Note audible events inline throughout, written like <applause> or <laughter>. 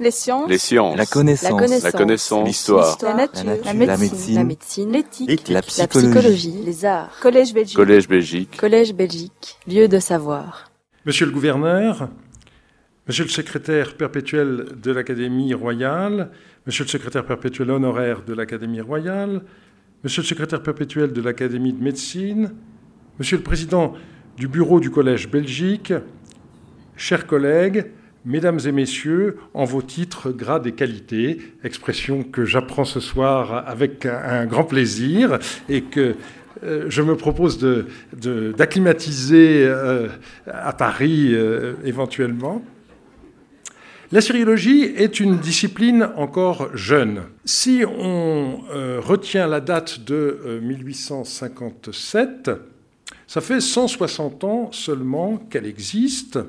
Les sciences. Les sciences. La connaissance. La connaissance. La. L'histoire. La nature. La nature. médecine. La médecine. La médecine. L'éthique. La La psychologie. psychologie. Les arts. Collège Belgique. Collège Belgique. Collège Belgique. Lieu de savoir. Monsieur le gouverneur, monsieur le secrétaire perpétuel de l'Académie royale, monsieur le secrétaire perpétuel honoraire de l'Académie royale, monsieur le secrétaire perpétuel de l'Académie de médecine, monsieur le président du bureau du Collège Belgique, chers collègues, mesdames et messieurs, en vos titres, grades et qualités, expression que j'apprends ce soir avec un, grand plaisir et que euh, je me propose d'acclimatiser euh, à Paris euh, éventuellement. La sériologie est une discipline encore jeune. Si on retient la date de euh, 1857, ça fait 160 ans seulement qu'elle existe.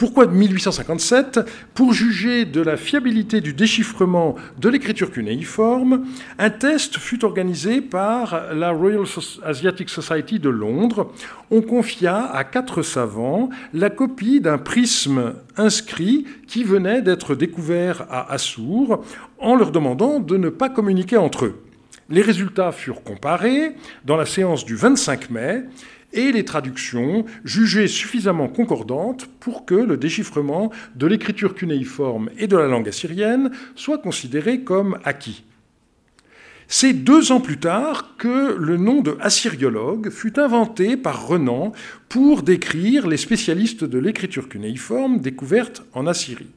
Pourquoi 1857 Pour juger de la fiabilité du déchiffrement de l'écriture cunéiforme, un test fut organisé par la Royal Asiatic Society de Londres. On confia à quatre savants la copie d'un prisme inscrit qui venait d'être découvert à Assour en leur demandant de ne pas communiquer entre eux. Les résultats furent comparés dans la séance du 25 mai et les traductions jugées suffisamment concordantes pour que le déchiffrement de l'écriture cunéiforme et de la langue assyrienne soit considéré comme acquis. C'est deux ans plus tard que le nom de assyriologue fut inventé par Renan pour décrire les spécialistes de l'écriture cunéiforme découverte en Assyrie.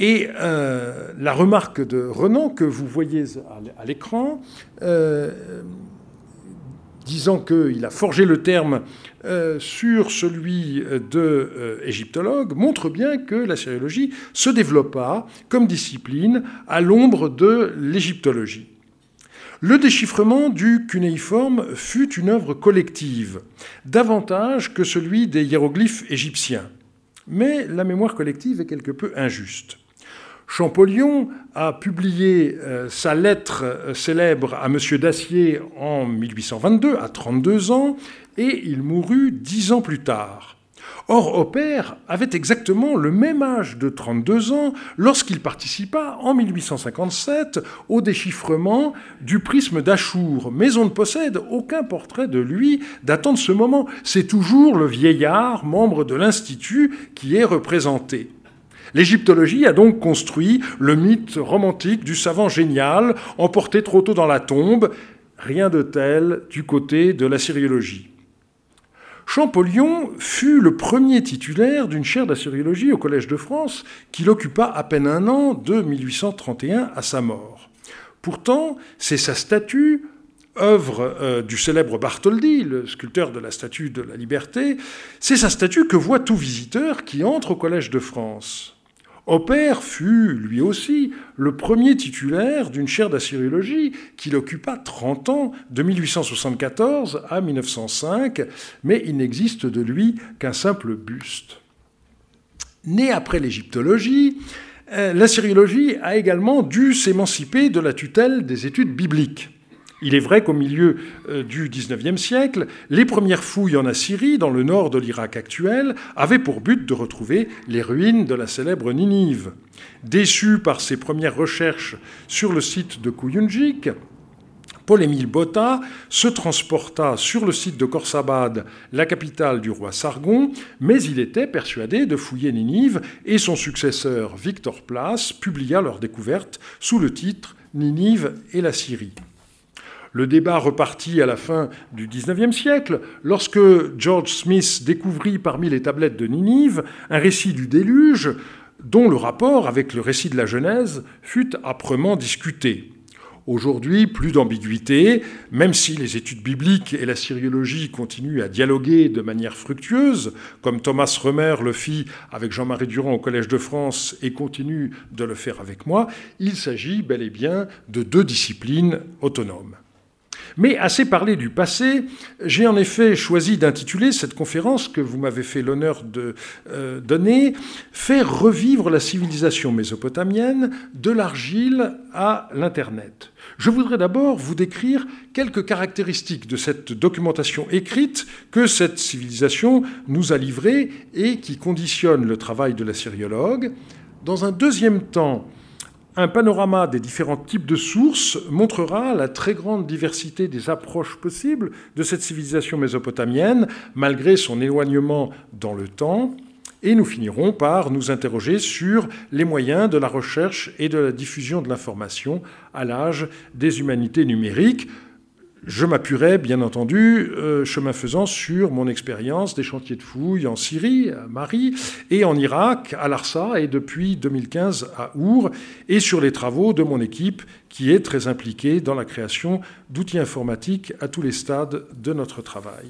Et euh, la remarque de Renan que vous voyez à l'écran, euh, disant qu'il a forgé le terme euh, sur celui de euh, égyptologue, montre bien que la sériologie se développa comme discipline à l'ombre de l'égyptologie. Le déchiffrement du cunéiforme fut une œuvre collective, davantage que celui des hiéroglyphes égyptiens. Mais la mémoire collective est quelque peu injuste. Champollion a publié euh, sa lettre euh, célèbre à M. Dacier en 1822, à 32 ans, et il mourut dix ans plus tard. Or, Opère avait exactement le même âge de 32 ans lorsqu'il participa en 1857 au déchiffrement du prisme d'Achour, mais on ne possède aucun portrait de lui datant de ce moment. C'est toujours le vieillard, membre de l'Institut, qui est représenté. L'égyptologie a donc construit le mythe romantique du savant génial, emporté trop tôt dans la tombe. Rien de tel du côté de la syriologie. Champollion fut le premier titulaire d'une chaire d'assyriologie au Collège de France, qu'il occupa à peine un an de 1831 à sa mort. Pourtant, c'est sa statue, œuvre euh, du célèbre Bartholdi, le sculpteur de la statue de la liberté, c'est sa statue que voit tout visiteur qui entre au Collège de France. Opère fut, lui aussi, le premier titulaire d'une chaire d'assyriologie qu'il occupa 30 ans, de 1874 à 1905, mais il n'existe de lui qu'un simple buste. Né après l'égyptologie, euh, l'assyriologie a également dû s'émanciper de la tutelle des études bibliques. Il est vrai qu'au milieu euh, du XIXe siècle, les premières fouilles en Assyrie, dans le nord de l'Irak actuel, avaient pour but de retrouver les ruines de la célèbre Ninive. Déçu par ses premières recherches sur le site de Kouyunjik, Paul-Émile Botta se transporta sur le site de Khorsabad, la capitale du roi Sargon, mais il était persuadé de fouiller Ninive et son successeur Victor Place publia leur découverte sous le titre Ninive et la Syrie. Le débat repartit à la fin du XIXe siècle, lorsque George Smith découvrit parmi les tablettes de Ninive un récit du déluge, dont le rapport avec le récit de la Genèse fut âprement discuté. Aujourd'hui, plus d'ambiguïté, même si les études bibliques et la syriologie continuent à dialoguer de manière fructueuse, comme Thomas Remer le fit avec Jean-Marie Durand au Collège de France et continue de le faire avec moi, il s'agit bel et bien de deux disciplines autonomes. Mais assez parlé du passé, j'ai en effet choisi d'intituler cette conférence que vous m'avez fait l'honneur de euh, donner Faire revivre la civilisation mésopotamienne de l'argile à l'Internet. Je voudrais d'abord vous décrire quelques caractéristiques de cette documentation écrite que cette civilisation nous a livrée et qui conditionne le travail de la syriologue. Dans un deuxième temps, un panorama des différents types de sources montrera la très grande diversité des approches possibles de cette civilisation mésopotamienne, malgré son éloignement dans le temps, et nous finirons par nous interroger sur les moyens de la recherche et de la diffusion de l'information à l'âge des humanités numériques, je m'appuierai, bien entendu, euh, chemin faisant, sur mon expérience des chantiers de fouilles en Syrie, à Marie, et en Irak, à Larsa, et depuis 2015 à Our, et sur les travaux de mon équipe qui est très impliquée dans la création d'outils informatiques à tous les stades de notre travail.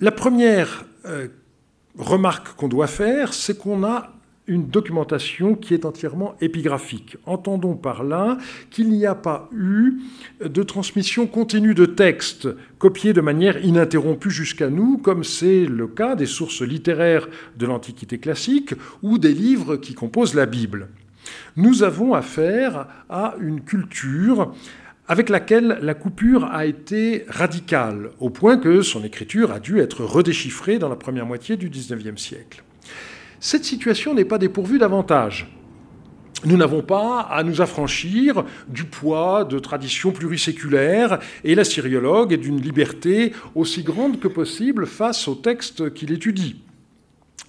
La première euh, remarque qu'on doit faire, c'est qu'on a une documentation qui est entièrement épigraphique. Entendons par là qu'il n'y a pas eu de transmission continue de textes copiés de manière ininterrompue jusqu'à nous, comme c'est le cas des sources littéraires de l'Antiquité classique ou des livres qui composent la Bible. Nous avons affaire à une culture avec laquelle la coupure a été radicale, au point que son écriture a dû être redéchiffrée dans la première moitié du XIXe siècle. Cette situation n'est pas dépourvue d'avantages. Nous n'avons pas à nous affranchir du poids de traditions pluriséculaires et la syriologue est d'une liberté aussi grande que possible face au texte qu'il étudie.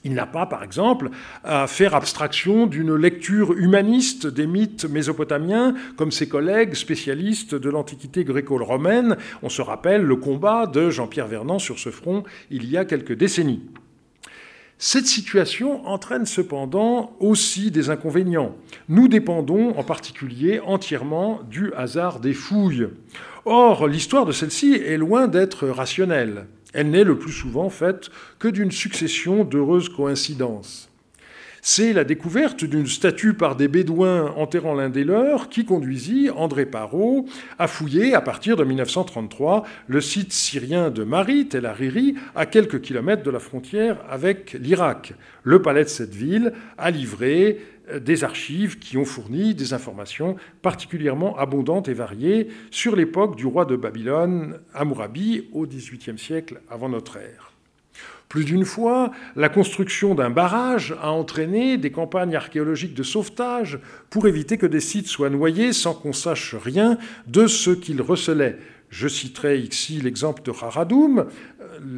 Il n'a pas, par exemple, à faire abstraction d'une lecture humaniste des mythes mésopotamiens, comme ses collègues spécialistes de l'Antiquité gréco-romaine. On se rappelle le combat de Jean-Pierre Vernant sur ce front il y a quelques décennies. Cette situation entraîne cependant aussi des inconvénients. Nous dépendons en particulier entièrement du hasard des fouilles. Or, l'histoire de celle-ci est loin d'être rationnelle. Elle n'est le plus souvent faite que d'une succession d'heureuses coïncidences c'est la découverte d'une statue par des Bédouins enterrant l'un des leurs qui conduisit André Parot à fouiller, à partir de 1933, le site syrien de Mari, Tel Hariri, à quelques kilomètres de la frontière avec l'Irak. Le palais de cette ville a livré euh, des archives qui ont fourni des informations particulièrement abondantes et variées sur l'époque du roi de Babylone, Hammurabi, au XVIIIe siècle avant notre ère. Plus d'une fois, la construction d'un barrage a entraîné des campagnes archéologiques de sauvetage pour éviter que des sites soient noyés sans qu'on sache rien de ce qu'ils recelaient. Je citerai ici l'exemple de Haradoum.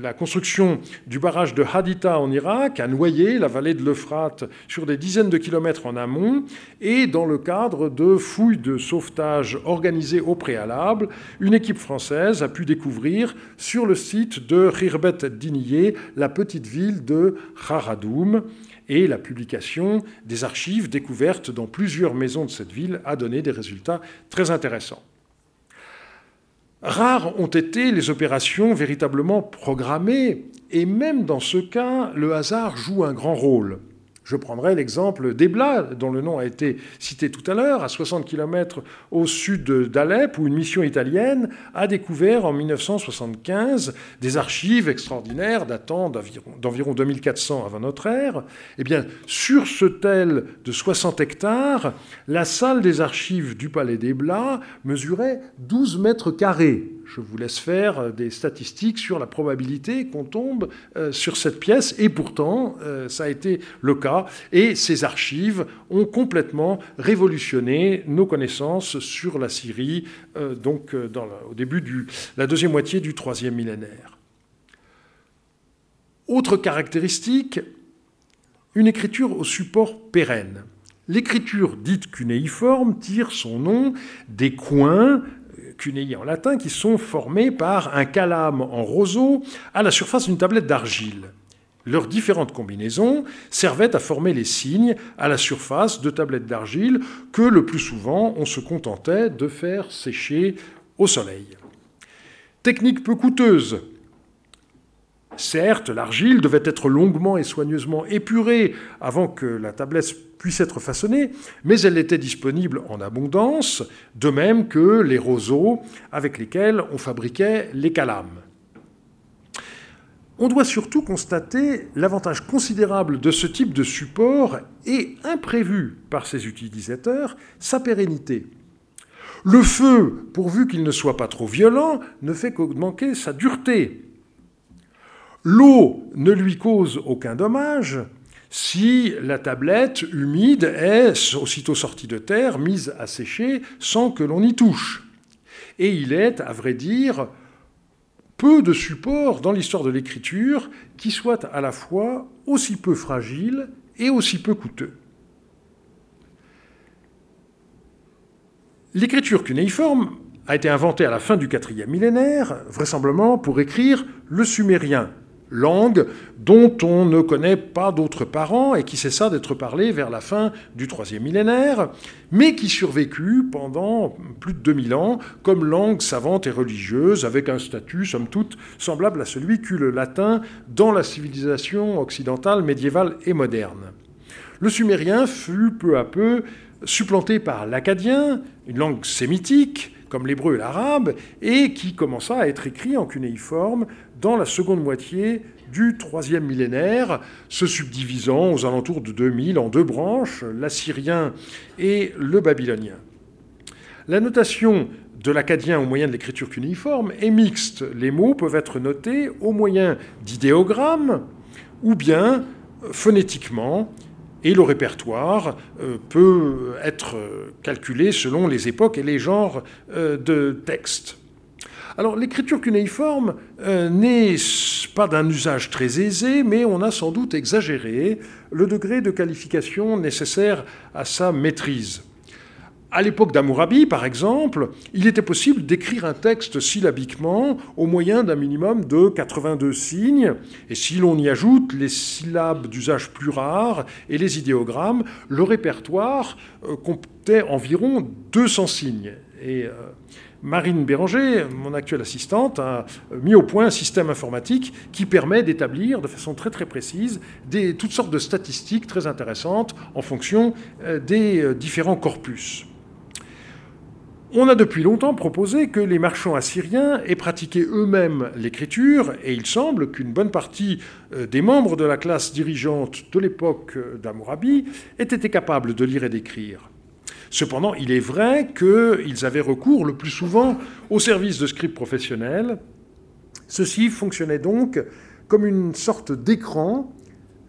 La construction du barrage de Haditha en Irak a noyé la vallée de l'Euphrate sur des dizaines de kilomètres en amont et dans le cadre de fouilles de sauvetage organisées au préalable, une équipe française a pu découvrir sur le site de Khirbet Diniye la petite ville de Haradoum et la publication des archives découvertes dans plusieurs maisons de cette ville a donné des résultats très intéressants. Rares ont été les opérations véritablement programmées, et même dans ce cas, le hasard joue un grand rôle. Je prendrai l'exemple d'Ebla, dont le nom a été cité tout à l'heure, à 60 km au sud d'Alep, où une mission italienne a découvert en 1975 des archives extraordinaires datant d'environ 2400 avant notre ère. Eh bien, sur ce tel de 60 hectares, la salle des archives du palais d'Ebla mesurait 12 mètres carrés je vous laisse faire euh, des statistiques sur la probabilité qu'on tombe euh, sur cette pièce, et pourtant, euh, ça a été le cas, et ces archives ont complètement révolutionné nos connaissances sur la Syrie, donc au début de la deuxième moitié du troisième millénaire. Autre caractéristique, une écriture au support pérenne. L'écriture dite cunéiforme tire son nom des coins cunei en latin, qui sont formés par un calame en roseau à la surface d'une tablette d'argile. Leurs différentes combinaisons servaient à former les signes à la surface de tablettes d'argile que le plus souvent on se contentait de faire sécher au soleil. Technique peu coûteuse. Certes, l'argile devait être longuement et soigneusement épurée avant que la tablette puisse être façonnée, mais elle était disponible en abondance, de même que les roseaux avec lesquels on fabriquait les calames. On doit surtout constater l'avantage considérable de ce type de support et, imprévu par ses utilisateurs, sa pérennité. Le feu, pourvu qu'il ne soit pas trop violent, ne fait qu'augmenter sa dureté. L'eau ne lui cause aucun dommage si la tablette humide est, aussitôt sortie de terre, mise à sécher sans que l'on y touche. Et il est, à vrai dire, peu de supports dans l'histoire de l'écriture qui soient à la fois aussi peu fragiles et aussi peu coûteux. L'écriture cunéiforme a été inventée à la fin du quatrième millénaire, vraisemblablement pour écrire le sumérien, langue dont on ne connaît pas d'autres parents et qui cessa d'être parlée vers la fin du troisième millénaire, mais qui survécut pendant plus de 2000 ans comme langue savante et religieuse, avec un statut, somme toute, semblable à celui qu'eut le latin dans la civilisation occidentale médiévale et moderne. Le sumérien fut peu à peu supplanté par l'acadien, une langue sémitique, comme l'hébreu et l'arabe, et qui commença à être écrit en cunéiforme dans la seconde moitié du troisième millénaire, se subdivisant aux alentours de 2000 en deux branches, l'assyrien et le babylonien. La notation de l'acadien au moyen de l'écriture cunéiforme est mixte. Les mots peuvent être notés au moyen d'idéogrammes ou bien phonétiquement, et le répertoire euh, peut être calculé selon les époques et les genres euh, de textes. Alors l'écriture cunéiforme euh, n'est pas d'un usage très aisé, mais on a sans doute exagéré le degré de qualification nécessaire à sa maîtrise. À l'époque d'Amourabi, par exemple, il était possible d'écrire un texte syllabiquement au moyen d'un minimum de 82 signes, et si l'on y ajoute les syllabes d'usage plus rares et les idéogrammes, le répertoire euh, comptait environ 200 signes. Euh, Marine Béranger, mon actuelle assistante, a mis au point un système informatique qui permet d'établir de façon très très précise toutes sortes de statistiques très intéressantes en fonction euh, des euh, différents corpus. On a depuis longtemps proposé que les marchands assyriens aient pratiqué eux-mêmes l'écriture, et il semble qu'une bonne partie euh, des membres de la classe dirigeante de l'époque d'Amourabi aient été capables de lire et d'écrire. Cependant, il est vrai qu'ils avaient recours le plus souvent au service de scripts professionnels. Ceci fonctionnait donc comme une sorte d'écran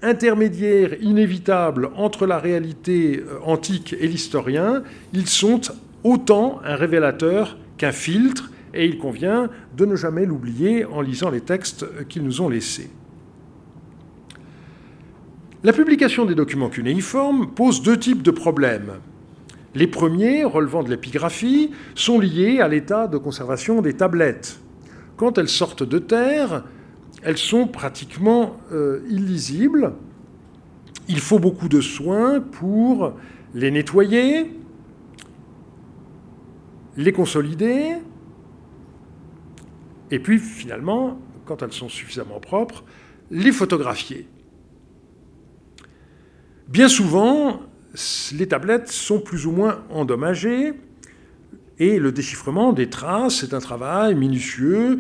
intermédiaire inévitable entre la réalité euh, antique et l'historien. Ils sont autant un révélateur qu'un filtre, et il convient de ne jamais l'oublier en lisant les textes qu'ils nous ont laissés. La publication des documents cunéiformes pose deux types de problèmes. Les premiers, relevant de l'épigraphie, sont liés à l'état de conservation des tablettes. Quand elles sortent de terre, elles sont pratiquement euh, illisibles. Il faut beaucoup de soins pour les nettoyer, les consolider, et puis finalement, quand elles sont suffisamment propres, les photographier. Bien souvent, les tablettes sont plus ou moins endommagées et le déchiffrement des traces est un travail minutieux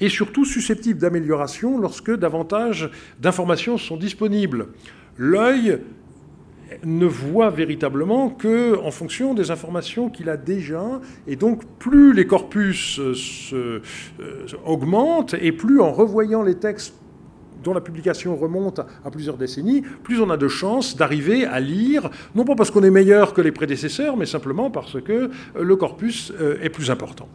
et surtout susceptible d'amélioration lorsque davantage d'informations sont disponibles. L'œil ne voit véritablement que en fonction des informations qu'il a déjà, et donc plus les corpus se, euh, augmentent, et plus en revoyant les textes dont la publication remonte à plusieurs décennies, plus on a de chances d'arriver à lire, non pas parce qu'on est meilleur que les prédécesseurs, mais simplement parce que euh, le corpus euh, est plus important.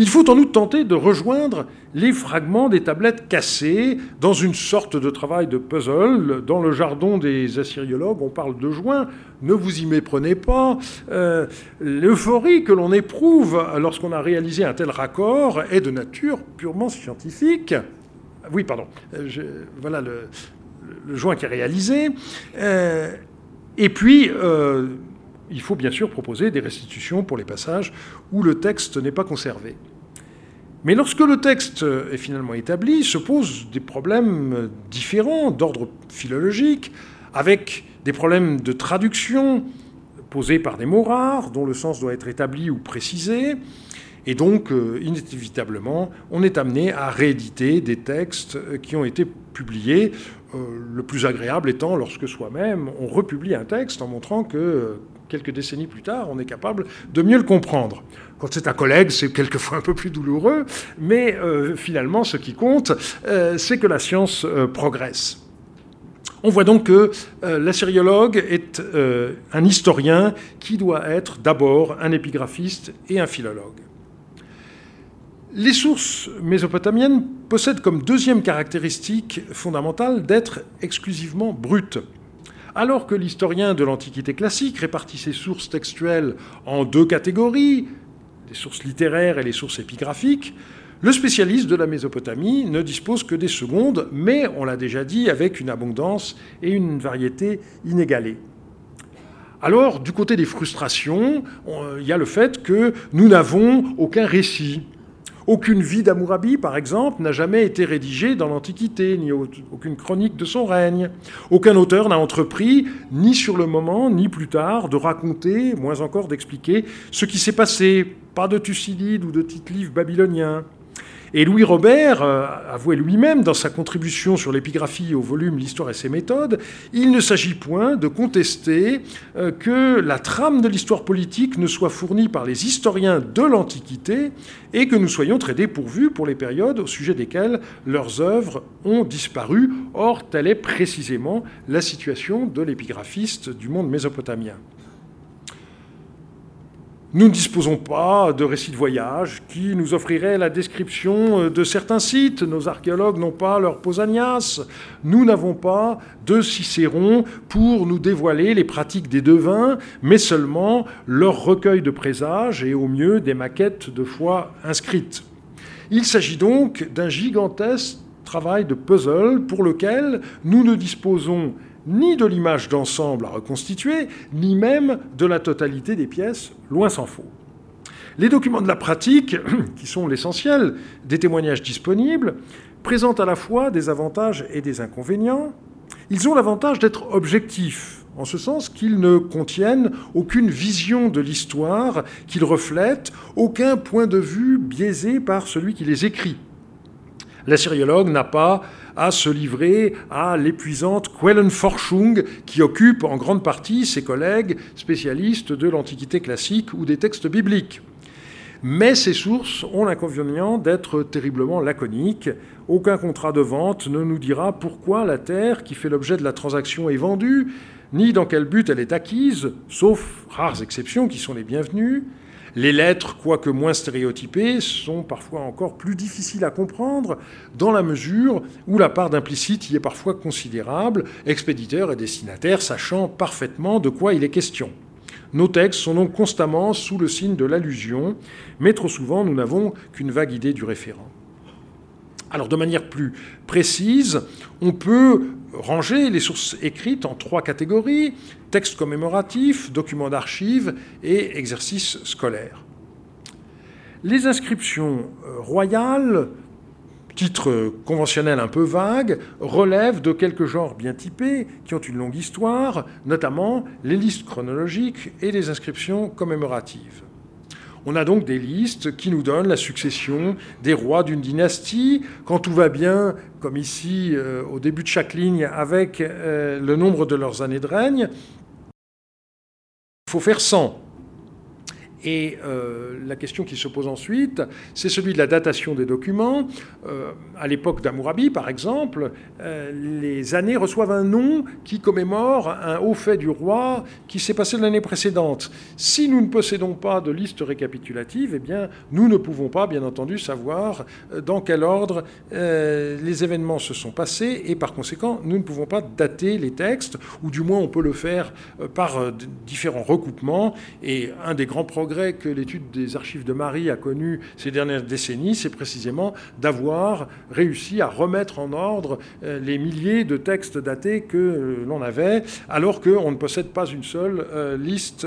Il faut en outre tenter de rejoindre les fragments des tablettes cassées dans une sorte de travail de puzzle. Dans le jardin des assyriologues, on parle de joint. Ne vous y méprenez pas. Euh, l'euphorie que l'on éprouve lorsqu'on a réalisé un tel raccord est de nature purement scientifique. Oui, pardon. Euh, voilà le, joint qui est réalisé. Euh, et puis, euh, il faut bien sûr proposer des restitutions pour les passages où le texte n'est pas conservé. Mais lorsque le texte est finalement établi, se posent des problèmes différents d'ordre philologique, avec des problèmes de traduction posés par des mots rares, dont le sens doit être établi ou précisé, Et donc, inévitablement, on est amené à rééditer des textes qui ont été publiés, le plus agréable étant lorsque soi-même on republie un texte en montrant que quelques décennies plus tard, on est capable de mieux le comprendre. Quand c'est un collègue, c'est quelquefois un peu plus douloureux, mais euh, finalement, ce qui compte, euh, c'est que la science euh, progresse. On voit donc que l'assyriologue est un historien qui doit être d'abord un épigraphiste et un philologue. Les sources mésopotamiennes possèdent comme deuxième caractéristique fondamentale d'être exclusivement brutes. Alors que l'historien de l'Antiquité classique répartit ses sources textuelles en deux catégories, les sources littéraires et les sources épigraphiques, le spécialiste de la Mésopotamie ne dispose que des secondes, mais, on l'a déjà dit, avec une abondance et une variété inégalées. Alors, du côté des frustrations, il y a le fait que nous n'avons aucun récit. Aucune vie d'Amourabi, par exemple, n'a jamais été rédigée dans l'Antiquité, ni aucune chronique de son règne. Aucun auteur n'a entrepris, ni sur le moment, ni plus tard, de raconter, moins encore d'expliquer, ce qui s'est passé. Pas de Thucydide ou de titre livre babylonien. Et Louis Robert euh, avouait lui-même dans sa contribution sur l'épigraphie au volume L'histoire et ses méthodes, il ne s'agit point de contester euh, que la trame de l'histoire politique ne soit fournie par les historiens de l'Antiquité et que nous soyons très dépourvus pour les périodes au sujet desquelles leurs œuvres ont disparu. Or, telle est précisément la situation de l'épigraphiste du monde mésopotamien. Nous ne disposons pas de récits de voyage qui nous offriraient la description euh, de certains sites. Nos archéologues n'ont pas leur Pausanias. Nous n'avons pas de Cicéron pour nous dévoiler les pratiques des devins, mais seulement leur recueil de présages et au mieux des maquettes de foi inscrites. Il s'agit donc d'un gigantesque travail de puzzle pour lequel nous ne disposons ni de l'image d'ensemble à reconstituer, ni même de la totalité des pièces, loin s'en faut. Les documents de la pratique, <clears throat> qui sont l'essentiel des témoignages disponibles, présentent à la fois des avantages et des inconvénients. Ils ont l'avantage d'être objectifs, en ce sens qu'ils ne contiennent aucune vision de l'histoire qu'ils reflètent, aucun point de vue biaisé par celui qui les écrit. L'assyriologue n'a pas à se livrer à l'épuisante Quellenforschung qui occupe en grande partie ses collègues spécialistes de l'Antiquité classique ou des textes bibliques. Mais ces sources ont l'inconvénient d'être terriblement laconiques. Aucun contrat de vente ne nous dira pourquoi la terre qui fait l'objet de la transaction est vendue, ni dans quel but elle est acquise, sauf rares exceptions qui sont les bienvenues. Les lettres, quoique moins stéréotypées, sont parfois encore plus difficiles à comprendre dans la mesure où la part d'implicite y est parfois considérable, expéditeur et destinataire sachant parfaitement de quoi il est question. Nos textes sont donc constamment sous le signe de l'allusion, mais trop souvent nous n'avons qu'une vague idée du référent. Alors de manière plus précise, on peut ranger les sources écrites en trois catégories, textes commémoratifs, documents d'archives et exercices scolaires. Les inscriptions euh, royales, titre conventionnel un peu vague, relèvent de quelques genres bien typés qui ont une longue histoire, notamment les listes chronologiques et les inscriptions commémoratives. On a donc des listes qui nous donnent la succession des rois d'une dynastie. Quand tout va bien, comme ici euh, au début de chaque ligne, avec euh, le nombre de leurs années de règne, il faut faire 100. Et euh, la question qui se pose ensuite, c'est celui de la datation des documents. Euh, à l'époque d'Amourabi, par exemple, euh, les années reçoivent un nom qui commémore un haut fait du roi qui s'est passé l'année précédente. Si nous ne possédons pas de liste récapitulative, eh bien, nous ne pouvons pas, bien entendu, savoir dans quel ordre les événements se sont passés, et par conséquent, nous ne pouvons pas dater les textes, ou du moins on peut le faire par différents recoupements. Et un des grands progrès que l'étude des archives de Marie a connu ces dernières décennies, c'est précisément d'avoir réussi à remettre en ordre euh, les milliers de textes datés que euh, l'on avait, alors qu'on ne possède pas une seule euh, liste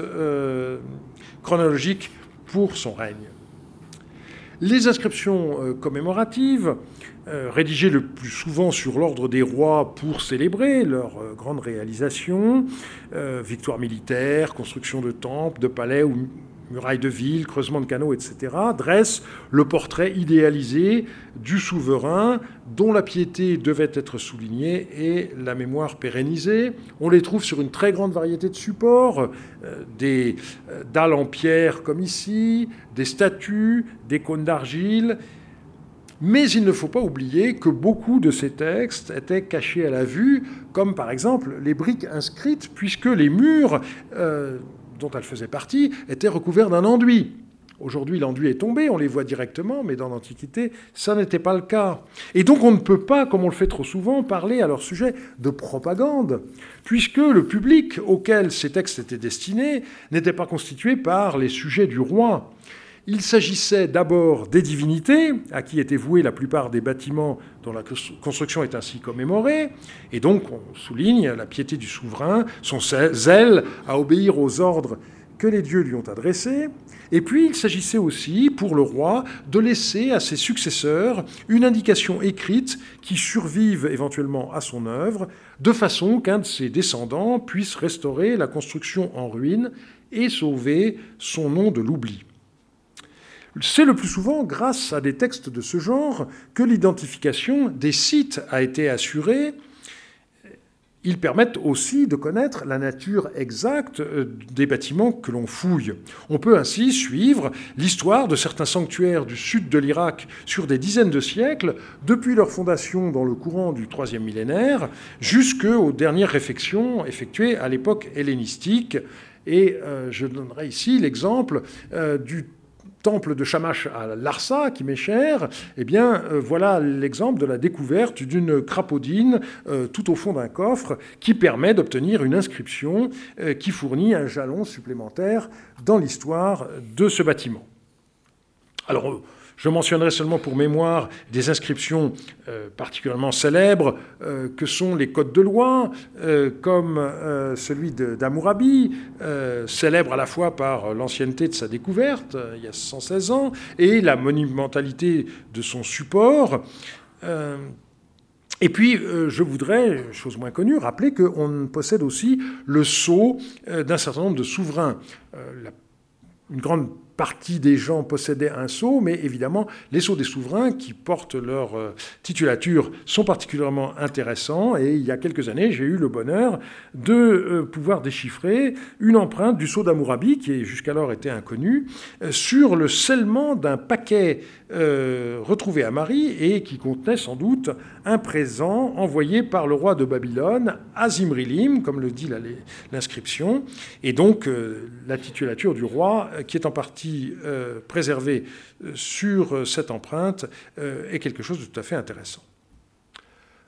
chronologique pour son règne. Les inscriptions commémoratives, rédigées le plus souvent sur l'ordre des rois pour célébrer leurs grandes réalisations, victoires militaires, construction de temples, de palais ou murailles de ville, creusement de canaux, etc., dressent le portrait idéalisé du souverain dont la piété devait être soulignée et la mémoire pérennisée. On les trouve sur une très grande variété de supports, euh, des euh, dalles en pierre comme ici, des statues, des cônes d'argile. Mais il ne faut pas oublier que beaucoup de ces textes étaient cachés à la vue, comme par exemple les briques inscrites, puisque les murs euh, dont elles faisaient partie étaient recouverts d'un enduit. Aujourd'hui, l'enduit est tombé, on les voit directement, mais dans l'Antiquité, ça n'était pas le cas. Et donc, on ne peut pas, comme on le fait trop souvent, parler à leur sujet de propagande, puisque le public auquel ces textes étaient destinés n'était pas constitué par les sujets du roi. Il s'agissait d'abord des divinités, à qui étaient voués la plupart des bâtiments dont la construction est ainsi commémorée, et donc on souligne la piété du souverain, son zèle à obéir aux ordres que les dieux lui ont adressés, et puis il s'agissait aussi, pour le roi, de laisser à ses successeurs une indication écrite qui survive éventuellement à son œuvre, de façon qu'un de ses descendants puisse restaurer la construction en ruine et sauver son nom de l'oubli. C'est le plus souvent grâce à des textes de ce genre que l'identification des sites a été assurée. Ils permettent aussi de connaître la nature exacte euh, des bâtiments que l'on fouille. On peut ainsi suivre l'histoire de certains sanctuaires du sud de l'Irak sur des dizaines de siècles, depuis leur fondation dans le courant du troisième millénaire jusqu'aux dernières réfections effectuées à l'époque hellénistique. Et euh, je donnerai ici l'exemple euh, du temple de Shamash à Larsa, qui m'est cher, eh bien, euh, voilà l'exemple de la découverte d'une crapaudine euh, tout au fond d'un coffre qui permet d'obtenir une inscription euh, qui fournit un jalon supplémentaire dans l'histoire de ce bâtiment. Alors, je mentionnerai seulement pour mémoire des inscriptions euh, particulièrement célèbres euh, que sont les codes de loi, euh, comme celui d'Amourabi, célèbre à la fois par l'ancienneté de sa découverte, il y a 116 ans, et la monumentalité de son support. Et puis, je voudrais, chose moins connue, rappeler qu'on possède aussi le sceau d'un certain nombre de souverains. une grande partie des gens possédaient un sceau, mais évidemment, les sceaux des souverains qui portent leur euh, titulature sont particulièrement intéressants. Et il y a quelques années, j'ai eu le bonheur de euh, pouvoir déchiffrer une empreinte du sceau d'Amourabi, qui jusqu'alors était inconnu, euh, sur le scellement d'un paquet retrouvé à Marie et qui contenait sans doute un présent envoyé par le roi de Babylone à Zimrilim, comme le dit l'inscription, et donc la titulature du roi qui est en partie euh, préservé euh, sur cette empreinte euh, est quelque chose de tout à fait intéressant.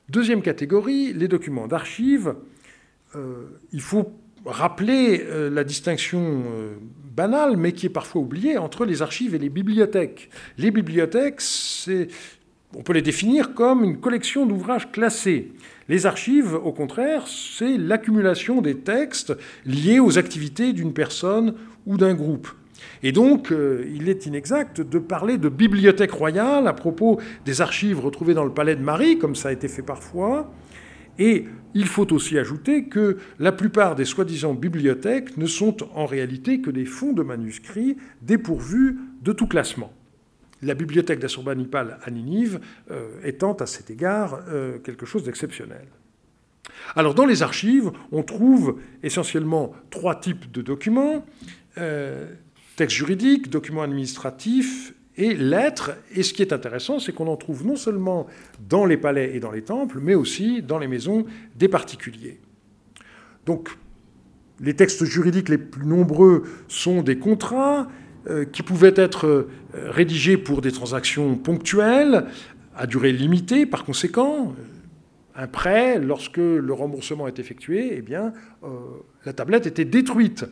Deuxième catégorie, les documents d'archives. il faut rappeler la distinction banale, mais qui est parfois oubliée, entre les archives et les bibliothèques. Les bibliothèques, on peut les définir comme une collection d'ouvrages classés. Les archives, au contraire, c'est l'accumulation des textes liés aux activités d'une personne ou d'un groupe. Et donc, euh, il est inexact de parler de bibliothèque royale à propos des archives retrouvées dans le palais de Marie, comme ça a été fait parfois. Et il faut aussi ajouter que la plupart des soi-disant bibliothèques ne sont en réalité que des fonds de manuscrits dépourvus de tout classement. La bibliothèque d'Assurbanipal à Ninive euh, étant à cet égard euh, quelque chose d'exceptionnel. Alors dans les archives, on trouve essentiellement trois types de documents textes juridiques, documents administratifs et lettres. Et ce qui est intéressant, c'est qu'on en trouve non seulement dans les palais et dans les temples, mais aussi dans les maisons des particuliers. Donc, les textes juridiques les plus nombreux sont des contrats euh, qui pouvaient être euh, rédigés pour des transactions ponctuelles, à durée limitée par conséquent, un prêt, lorsque le remboursement est effectué, eh bien, euh, la tablette était détruite.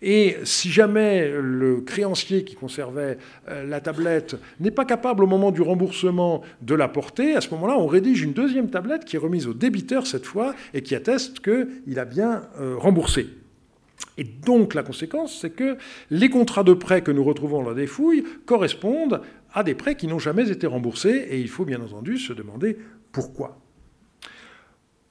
Et si jamais le créancier qui conservait euh, la tablette n'est pas capable au moment du remboursement de la porter, à ce moment-là, on rédige une deuxième tablette qui est remise au débiteur cette fois et qui atteste qu'il a bien euh, remboursé. Et donc la conséquence, c'est que les contrats de prêt que nous retrouvons dans la défouille correspondent à des prêts qui n'ont jamais été remboursés, et il faut bien entendu se demander pourquoi.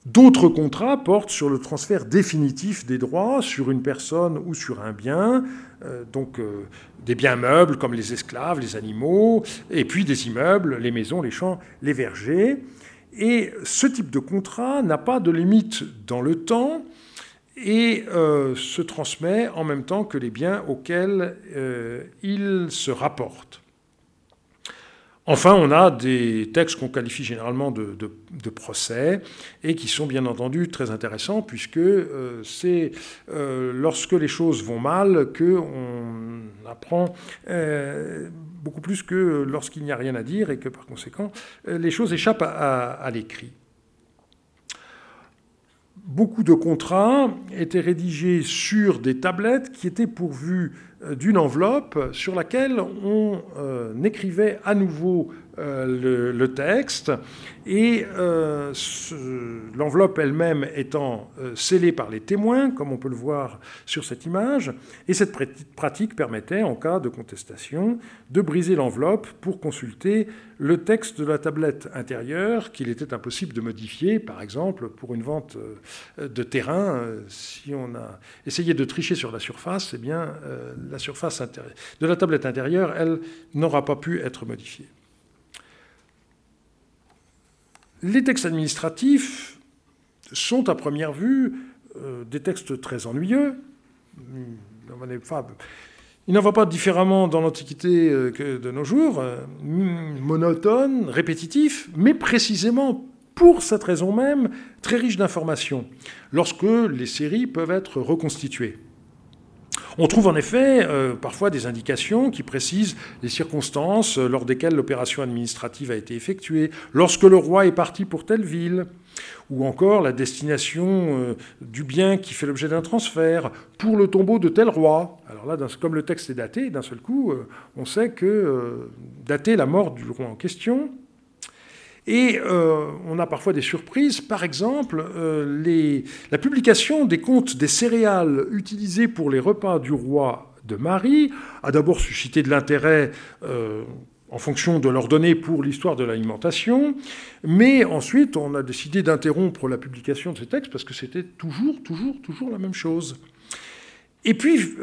D'autres contrats portent sur le transfert définitif des droits sur une personne ou sur un bien, euh, donc euh, des biens meubles comme les esclaves, les animaux, et puis des immeubles, les maisons, les champs, les vergers. Et ce type de contrat n'a pas de limite dans le temps et euh, se transmet en même temps que les biens auxquels il se rapporte. Enfin, on a des textes qu'on qualifie généralement de, procès et qui sont bien entendu très intéressants puisque euh, c'est euh, lorsque les choses vont mal qu'on apprend euh, beaucoup plus que lorsqu'il n'y a rien à dire et que par conséquent les choses échappent à l'écrit. Beaucoup de contrats étaient rédigés sur des tablettes qui étaient pourvues euh, d'une enveloppe sur laquelle on euh, écrivait à nouveau euh, le, texte, et l'enveloppe elle-même étant scellée par les témoins, comme on peut le voir sur cette image, et cette pratique permettait, en cas de contestation, de briser l'enveloppe pour consulter le texte de la tablette intérieure qu'il était impossible de modifier, par exemple pour une vente de terrain, si on a essayé de tricher sur la surface, eh bien la surface de la tablette intérieure, elle n'aura pas pu être modifiée. Les textes administratifs sont à première vue euh, des textes très ennuyeux. Il n'en va pas différemment dans l'Antiquité euh, que de nos jours, euh, monotone, répétitif, mais précisément pour cette raison même, très riche d'informations, lorsque les séries peuvent être reconstituées. On trouve en effet euh, parfois des indications qui précisent les circonstances euh, lors desquelles l'opération administrative a été effectuée, lorsque le roi est parti pour telle ville, ou encore la destination euh, du bien qui fait l'objet d'un transfert pour le tombeau de tel roi. Alors là, comme le texte est daté, d'un seul coup, on sait que dater la mort du roi en question, et euh, on a parfois des surprises. Par exemple, euh, la publication des comptes des céréales utilisés pour les repas du roi de Marie a d'abord suscité de l'intérêt. Euh, en fonction de leurs données pour l'histoire de l'alimentation, mais ensuite on a décidé d'interrompre la publication de ces textes parce que c'était toujours, toujours, toujours la même chose. Et puis,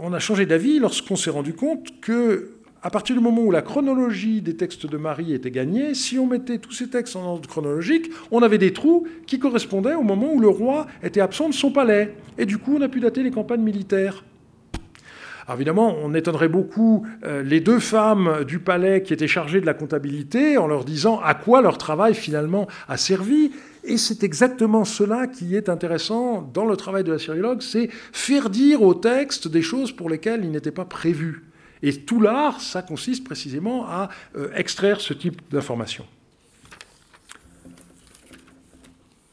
on a changé d'avis lorsqu'on s'est rendu compte que à partir du moment où la chronologie des textes de Marie était gagnée, si on mettait tous ces textes en ordre chronologique, on avait des trous qui correspondaient au moment où le roi était absent de son palais. Et du coup, on a pu dater les campagnes militaires. Alors évidemment, on étonnerait beaucoup euh, les deux femmes du palais qui étaient chargées de la comptabilité en leur disant à quoi leur travail finalement a servi. Et c'est exactement cela qui est intéressant dans le travail de la sériologue, c'est faire dire au texte des choses pour lesquelles il n'était pas prévu. Et tout l'art, ça consiste précisément à euh, extraire ce type d'informations.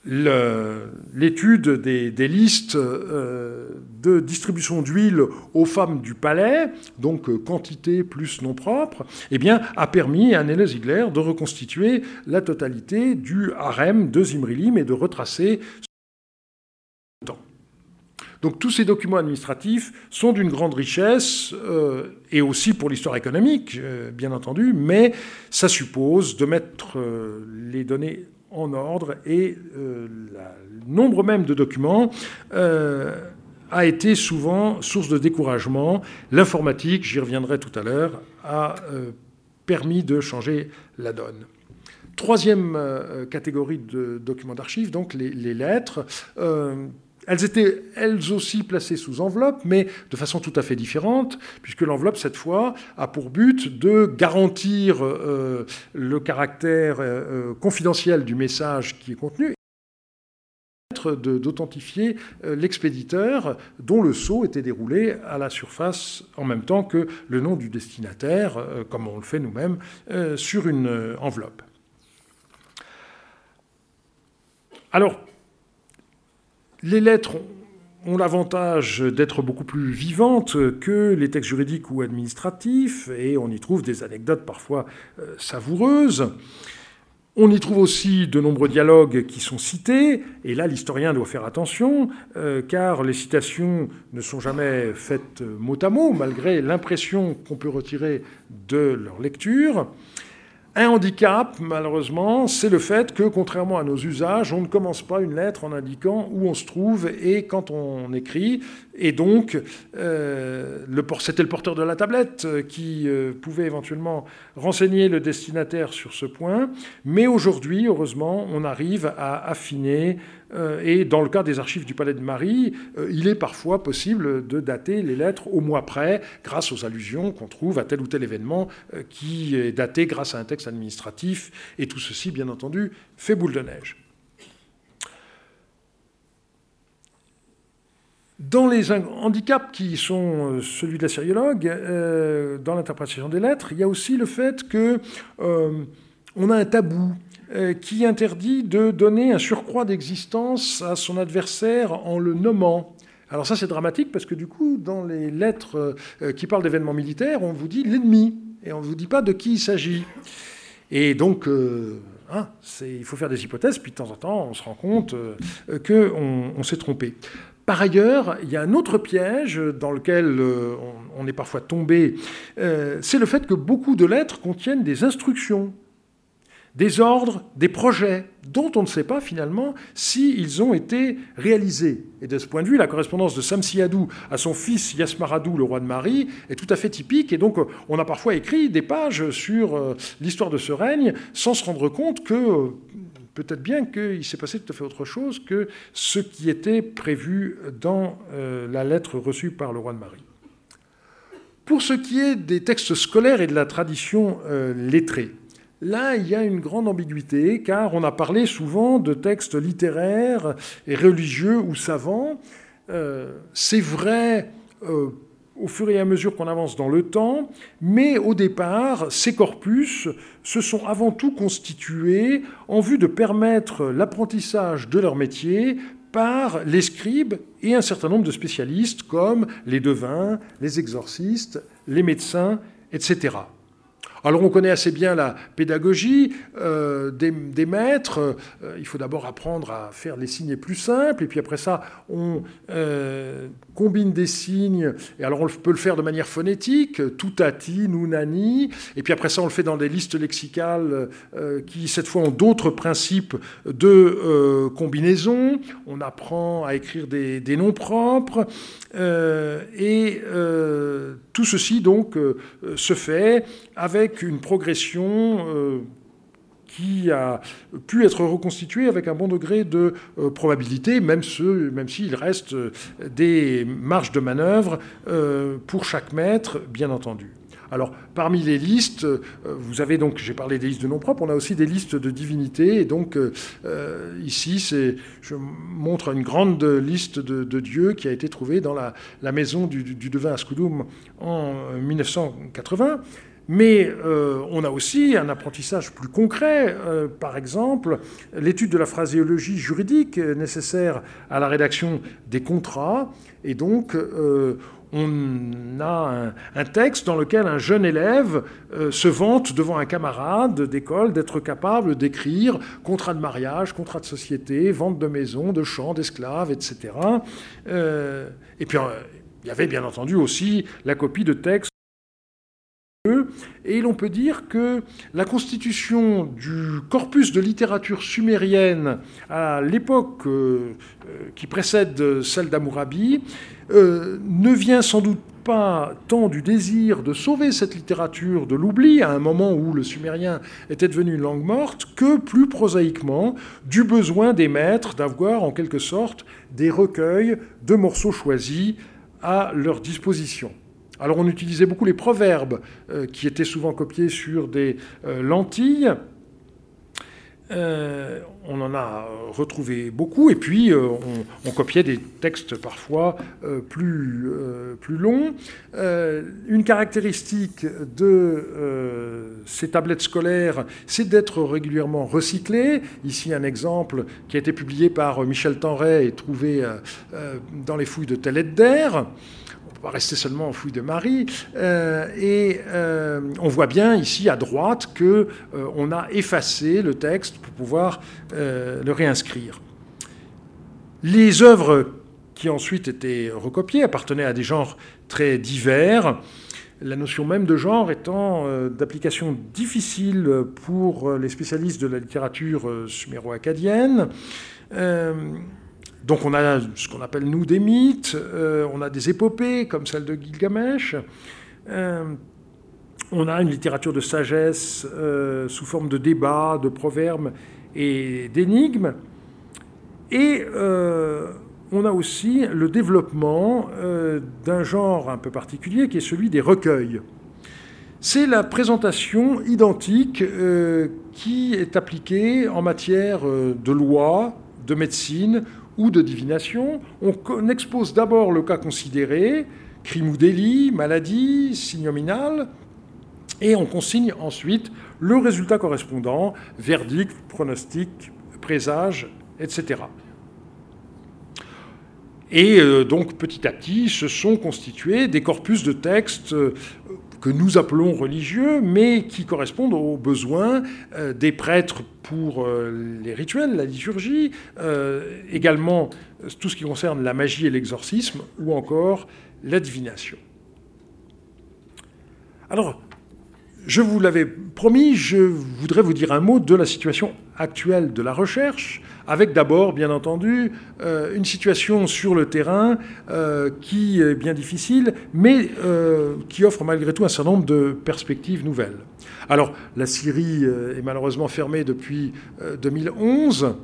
L'étude des, listes euh, de distribution d'huile aux femmes du palais, donc euh, quantité plus nom propre, eh a permis à Néle Ziegler de reconstituer la totalité du harem de Zimrilim et de retracer donc tous ces documents administratifs sont d'une grande richesse, euh, et aussi pour l'histoire économique, euh, bien entendu, mais ça suppose de mettre euh, les données en ordre, et le nombre même de documents a été souvent source de découragement. L'informatique, j'y reviendrai tout à l'heure, a permis de changer la donne. Troisième catégorie de documents d'archives, donc les, les lettres. Elles étaient elles aussi placées sous enveloppe, mais de façon tout à fait différente, puisque l'enveloppe, cette fois, a pour but de garantir euh, le caractère euh, euh, confidentiel du message qui est contenu d'authentifier l'expéditeur dont le sceau était déroulé à la surface en même temps que le nom du destinataire, comme on le fait nous-mêmes, sur une enveloppe. Alors, les lettres ont l'avantage d'être beaucoup plus vivantes que les textes juridiques ou administratifs, et on y trouve des anecdotes parfois euh, savoureuses. On y trouve aussi de nombreux dialogues qui sont cités, et là l'historien doit faire attention, euh, car les citations ne sont jamais faites mot à mot, malgré l'impression qu'on peut retirer de leur lecture. Un handicap, malheureusement, c'est le fait que, contrairement à nos usages, on ne commence pas une lettre en indiquant où on se trouve et quand on écrit. Et donc, euh, c'était le porteur de la tablette qui euh, pouvait éventuellement renseigner le destinataire sur ce point. Mais aujourd'hui, heureusement, on arrive à affiner euh, et dans le cas des archives du Palais de Marie, euh, il est parfois possible de dater les lettres au mois près grâce aux allusions qu'on trouve à tel ou tel événement euh, qui est daté grâce à un texte administratif. Et tout ceci, bien entendu, fait boule de neige. Dans les handicaps qui sont celui de la sériologue, dans l'interprétation des lettres, il y a aussi le fait qu'on a un tabou euh, qui interdit de donner un surcroît d'existence à son adversaire en le nommant. Alors ça c'est dramatique parce que du coup dans les lettres euh, qui parlent d'événements militaires on vous dit l'ennemi et on ne vous dit pas de qui il s'agit. Et donc euh, hein, il faut faire des hypothèses puis de temps en temps on se rend compte qu'on on, s'est trompé. Par ailleurs, il y a un autre piège dans lequel on, est parfois tombé, c'est le fait que beaucoup de lettres contiennent des instructions des ordres, des projets dont on ne sait pas finalement s'ils ont été réalisés. Et de ce point de vue, la correspondance de Samsiadou à son fils Yasmaradou, le roi de Marie, est tout à fait typique. Et donc, on a parfois écrit des pages sur euh, l'histoire de ce règne sans se rendre compte que euh, peut-être bien qu'il s'est passé tout à fait autre chose que ce qui était prévu dans euh, la lettre reçue par le roi de Marie. Pour ce qui est des textes scolaires et de la tradition lettrée, Là, il y a une grande ambiguïté, car on a parlé souvent de textes littéraires et religieux ou savants. Euh, c'est vrai euh, au fur et à mesure qu'on avance dans le temps, mais au départ, ces corpus se sont avant tout constitués en vue de permettre l'apprentissage de leur métier par les scribes et un certain nombre de spécialistes comme les devins, les exorcistes, les médecins, etc. Alors on connaît assez bien la pédagogie euh, des, maîtres. Euh, il faut d'abord apprendre à faire les signes plus simples, et puis après ça, on euh, combine des signes. Et alors on peut le faire de manière phonétique, tutati, nunani, et puis après ça, on le fait dans des listes lexicales qui, cette fois, ont d'autres principes de combinaison. On apprend à écrire des, des noms propres, et tout ceci, donc, se fait avec une progression euh, qui a pu être reconstituée avec un bon degré de euh, probabilité, même, même s'il reste euh, des marges de manœuvre pour chaque maître, bien entendu. Alors, parmi les listes, vous avez donc, j'ai parlé des listes de noms propres, on a aussi des listes de divinités. Et donc, ici, je montre une grande liste de, dieux qui a été trouvée dans la, maison du, du devin Ascudum en 1980. Mais euh, on a aussi un apprentissage plus concret, euh, par exemple l'étude de la phraséologie juridique nécessaire à la rédaction des contrats. Et donc, euh, on a un, texte dans lequel un jeune élève se vante devant un camarade d'école d'être capable d'écrire contrat de mariage, contrat de société, vente de maison, de champs, d'esclaves, etc. et puis, il y avait bien entendu aussi la copie de textes et l'on peut dire que la constitution du corpus de littérature sumérienne à l'époque euh, euh, qui précède celle d'Amourabi euh, ne vient sans doute pas tant du désir de sauver cette littérature de l'oubli à un moment où le sumérien était devenu une langue morte, que plus prosaïquement du besoin des maîtres d'avoir en quelque sorte des recueils de morceaux choisis à leur disposition. Alors on utilisait beaucoup les proverbes euh, qui étaient souvent copiés sur des euh, lentilles. Euh, on en a retrouvé beaucoup, et puis on, copiait des textes parfois plus, plus longs. une caractéristique de ces tablettes scolaires, c'est d'être régulièrement recyclées. Ici un exemple qui a été publié par Michel Tenray et trouvé dans les fouilles de d'air rester seulement en fouille de Marie. Euh, et euh, on voit bien ici à droite que euh, a effacé le texte pour pouvoir le réinscrire. Les œuvres qui ensuite étaient recopiées appartenaient à des genres très divers. la notion même de genre étant d'application difficile pour les spécialistes de la littérature suméro-acadienne. Donc on a ce qu'on appelle nous des mythes, on a des épopées comme celle de Gilgamesh. On a une littérature de sagesse euh, sous forme de débats, de proverbes et d'énigmes. Et euh, on a aussi le développement euh, d'un genre un peu particulier qui est celui des recueils. C'est la présentation identique qui est appliquée en matière de loi, de médecine ou de divination. On expose d'abord le cas considéré, crime ou délit, maladie, signe nominal, et on consigne ensuite le résultat correspondant, verdict, pronostic, présage, etc. Et euh, donc petit à petit se sont constitués des corpus de textes euh, que nous appelons religieux, mais qui correspondent aux besoins euh, des prêtres pour les rituels, la liturgie, également tout ce qui concerne la magie et l'exorcisme, ou encore la divination. Alors, je vous l'avais promis, je voudrais vous dire un mot de la situation actuelle de la recherche, avec d'abord, bien entendu, euh, une situation sur le terrain euh, qui est bien difficile, mais euh, qui offre malgré tout un certain nombre de perspectives nouvelles. Alors, la Syrie est malheureusement fermée depuis 2011.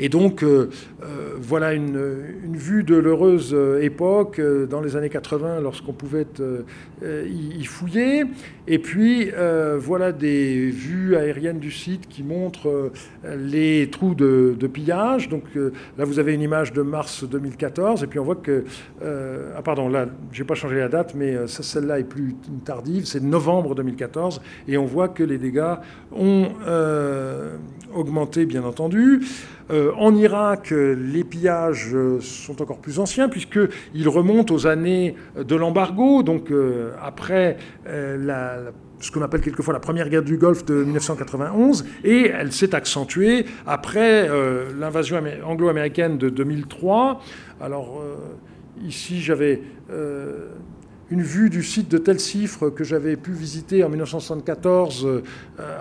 Et donc, euh, euh, voilà une, vue de l'heureuse euh, époque dans les années 80, lorsqu'on pouvait y, fouiller. Et puis, voilà des vues aériennes du site qui montrent les trous de, pillage. Donc là, vous avez une image de mars 2014. Et puis, on voit que... ah, pardon, là, je n'ai pas changé la date, mais celle-là est plus tardive. C'est novembre 2014. Et on voit que les dégâts ont augmenté, bien entendu. Euh, en Irak, les pillages euh, sont encore plus anciens puisqu'ils remontent aux années de l'embargo, donc euh, après ce qu'on appelle quelquefois la première guerre du Golfe de 1991, et elle s'est accentuée après l'invasion anglo-américaine de 2003. Alors ici, j'avais une vue du site de Tel Cifre que j'avais pu visiter en 1974 euh,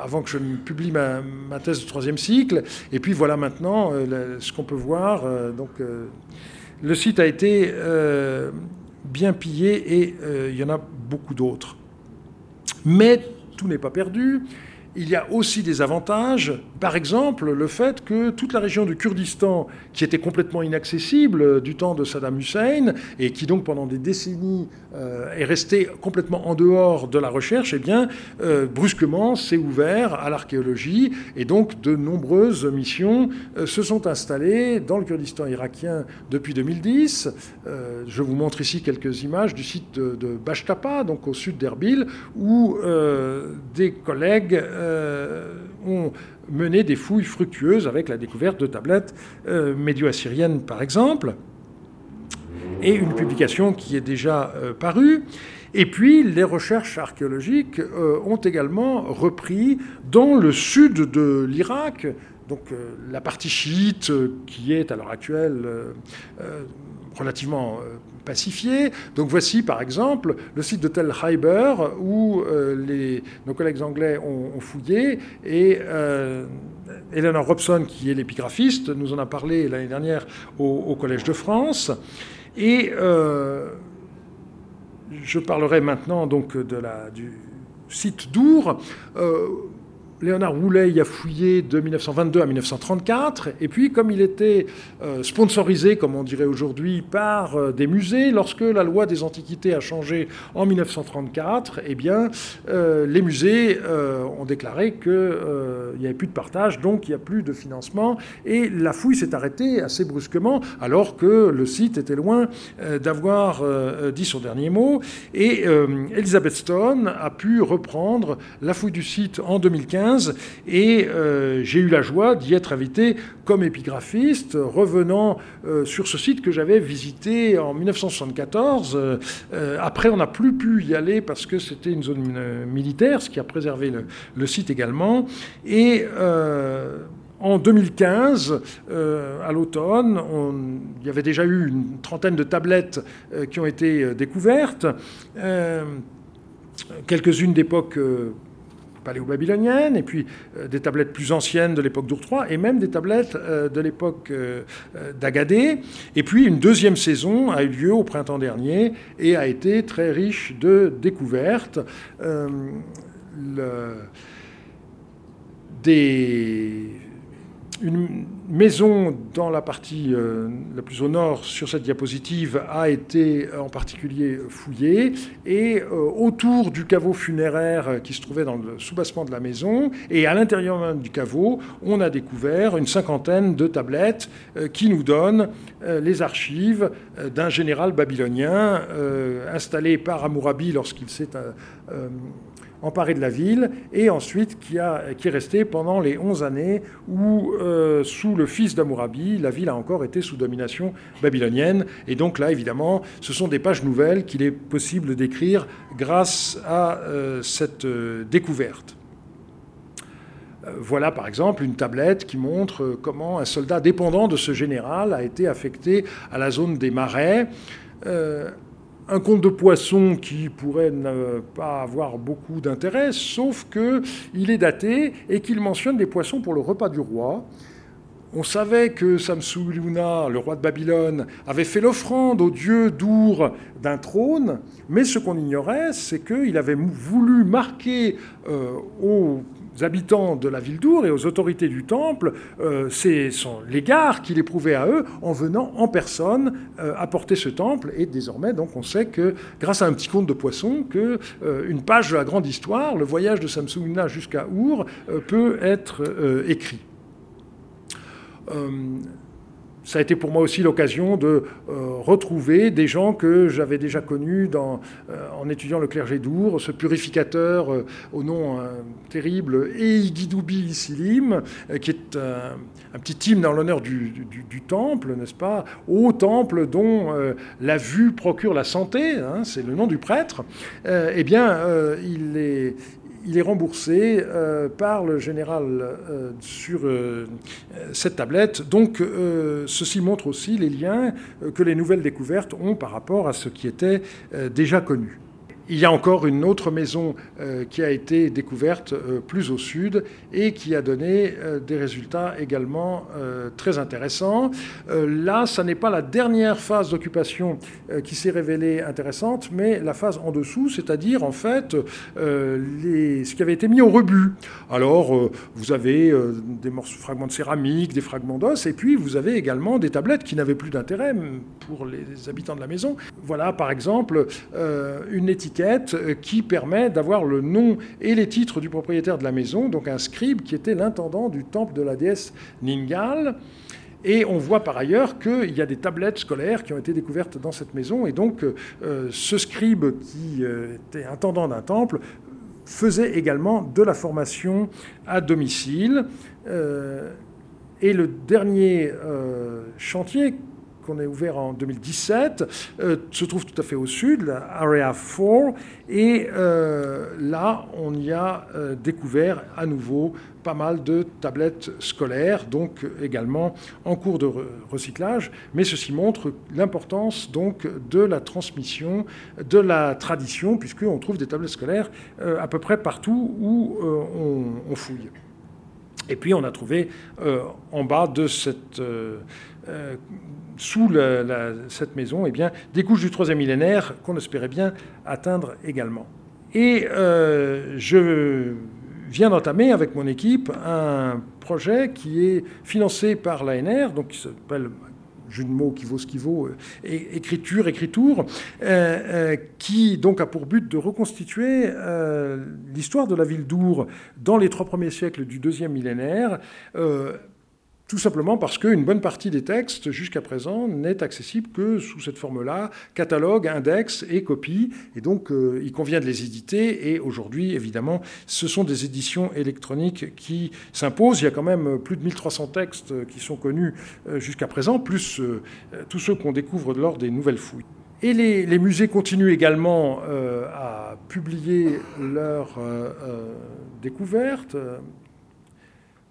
avant que je publie ma, thèse de troisième cycle. Et puis voilà maintenant euh, ce qu'on peut voir. Euh, donc, le site a été bien pillé et il y en a beaucoup d'autres. Mais tout n'est pas perdu. Il y a aussi des avantages, par exemple le fait que toute la région du Kurdistan, qui était complètement inaccessible du temps de Saddam Hussein, et qui donc pendant des décennies euh, est restée complètement en dehors de la recherche, eh bien, euh, brusquement s'est ouvert à l'archéologie, et donc de nombreuses missions euh, se sont installées dans le Kurdistan irakien depuis 2010. je vous montre ici quelques images du site de, de donc au sud d'Erbil, où des collègues euh, ont mené des fouilles fructueuses avec la découverte de tablettes euh, médio-assyriennes, par exemple, et une publication qui est déjà euh, parue. Et puis, les recherches archéologiques ont également repris dans le sud de l'Irak, donc la partie chiite qui est à l'heure actuelle relativement Donc voici par exemple le site de Tel où euh, nos collègues anglais ont, fouillé et euh, Eleanor Robson, qui est l'épigraphiste, nous en a parlé l'année dernière au, Collège de France. Et euh, je parlerai maintenant donc de la, du site d'Our. Léonard Roulet y a fouillé de 1922 à 1934, et puis comme il était euh, sponsorisé, comme on dirait aujourd'hui, par euh, des musées, lorsque la loi des antiquités a changé en 1934, eh bien, euh, les musées ont déclaré qu'il n'y avait plus de partage, donc il n'y a plus de financement, et la fouille s'est arrêtée assez brusquement, alors que le site était loin d'avoir dit son dernier mot, et Elizabeth Stone a pu reprendre la fouille du site en 2015, et euh, j'ai eu la joie d'y être invité comme épigraphiste, revenant euh, sur ce site que j'avais visité en 1974. Euh, après, on n'a plus pu y aller parce que c'était une zone militaire, ce qui a préservé le, site également. Et en 2015, à l'automne, il y avait déjà eu une trentaine de tablettes qui ont été découvertes, quelques-unes d'époque paléo-babylonienne, et puis euh, des tablettes plus anciennes de l'époque III, et même des tablettes euh, de l'époque euh, d'Agadé. Et puis une deuxième saison a eu lieu au printemps dernier et a été très riche de découvertes. Des une maison dans la partie euh, la plus au nord sur cette diapositive a été euh, en particulier fouillée. Et euh, autour du caveau funéraire qui se trouvait dans le soubassement de la maison et à l'intérieur même du caveau, on a découvert une cinquantaine de tablettes qui nous donnent les archives d'un général babylonien installé par Hammurabi lorsqu'il s'est emparé de la ville, et ensuite qui, a, qui est resté pendant les 11 années où, euh, sous le fils d'Amourabi, la ville a encore été sous domination babylonienne. Et donc là, évidemment, ce sont des pages nouvelles qu'il est possible d'écrire grâce à euh, cette euh, découverte. Voilà par exemple une tablette qui montre comment un soldat dépendant de ce général a été affecté à la zone des marais un conte de poisson qui pourrait ne pas avoir beaucoup d'intérêt, sauf qu'il est daté et qu'il mentionne des poissons pour le repas du roi. On savait que Samsu-Iluna, le roi de Babylone, avait fait l'offrande au dieu d'Our d'un trône, mais ce qu'on ignorait, c'est qu'il avait voulu marquer euh, aux habitants de la ville d'Our et aux autorités du temple, euh, c'est l'égard qu'il éprouvait à eux en venant en personne euh, apporter ce temple. Et désormais, donc, on sait que, grâce à un petit conte de poisson, que euh, une page de la grande histoire, le voyage de Samsungna jusqu'à Our, peut être écrit ça a été pour moi aussi l'occasion de euh, retrouver des gens que j'avais déjà connus euh, en étudiant le clergé d'Our, ce purificateur euh, au nom terrible, Eigidoubi Silim, qui est un, petit hymne en l'honneur du, du, temple, n'est-ce pas? Au temple dont la vue procure la santé, hein, c'est le nom du prêtre. eh bien, il est, il est remboursé euh, par le général euh, sur euh, cette tablette. Donc ceci montre aussi les liens que les nouvelles découvertes ont par rapport à ce qui était déjà connu. Il y a encore une autre maison euh, qui a été découverte euh, plus au sud et qui a donné euh, des résultats également très intéressants. là, ça n'est pas la dernière phase d'occupation qui s'est révélée intéressante, mais la phase en dessous, c'est-à-dire en fait ce qui avait été mis au rebut. Alors, vous avez des morceaux, fragments de céramique, des fragments d'os, et puis vous avez également des tablettes qui n'avaient plus d'intérêt pour les habitants de la maison. Voilà, par exemple, une étiquette euh, qui permet d'avoir le nom et les titres du propriétaire de la maison, donc un scribe qui était l'intendant du temple de la déesse Ningal. Et on voit par ailleurs qu'il y a des tablettes scolaires qui ont été découvertes dans cette maison. Et donc, euh, ce scribe qui euh, était intendant d'un temple faisait également de la formation à domicile. et le dernier chantier qu'on a ouvert en 2017, euh, se trouve tout à fait au sud, la Area 4, et euh, là, on y a euh, découvert à nouveau pas mal de tablettes scolaires, donc également en cours de recyclage, mais ceci montre l'importance donc de la transmission de la tradition, puisqu'on trouve des tablettes scolaires à peu près partout où on, fouille. Et puis on a trouvé en bas de cette sous cette maison eh bien, des couches du troisième millénaire qu'on espérait bien atteindre également. Et euh, je viens d'entamer avec mon équipe un projet qui est financé par l'ANR, donc qui s'appelle jeu de mots qui vaut ce qui vaut, euh, écriture, écriture, euh, qui donc a pour but de reconstituer l'histoire de la ville d'Our dans les trois premiers siècles du deuxième millénaire, tout simplement parce qu'une bonne partie des textes, jusqu'à présent, n'est accessible que sous cette forme-là, catalogue, index et copie. Et donc, euh, il convient de les éditer. Et aujourd'hui, évidemment, ce sont des éditions électroniques qui s'imposent. Il y a quand même plus de 1300 textes qui sont connus euh, jusqu'à présent, plus euh, tous ceux qu'on découvre lors des nouvelles fouilles. Et les, musées continuent également à publier leurs découvertes.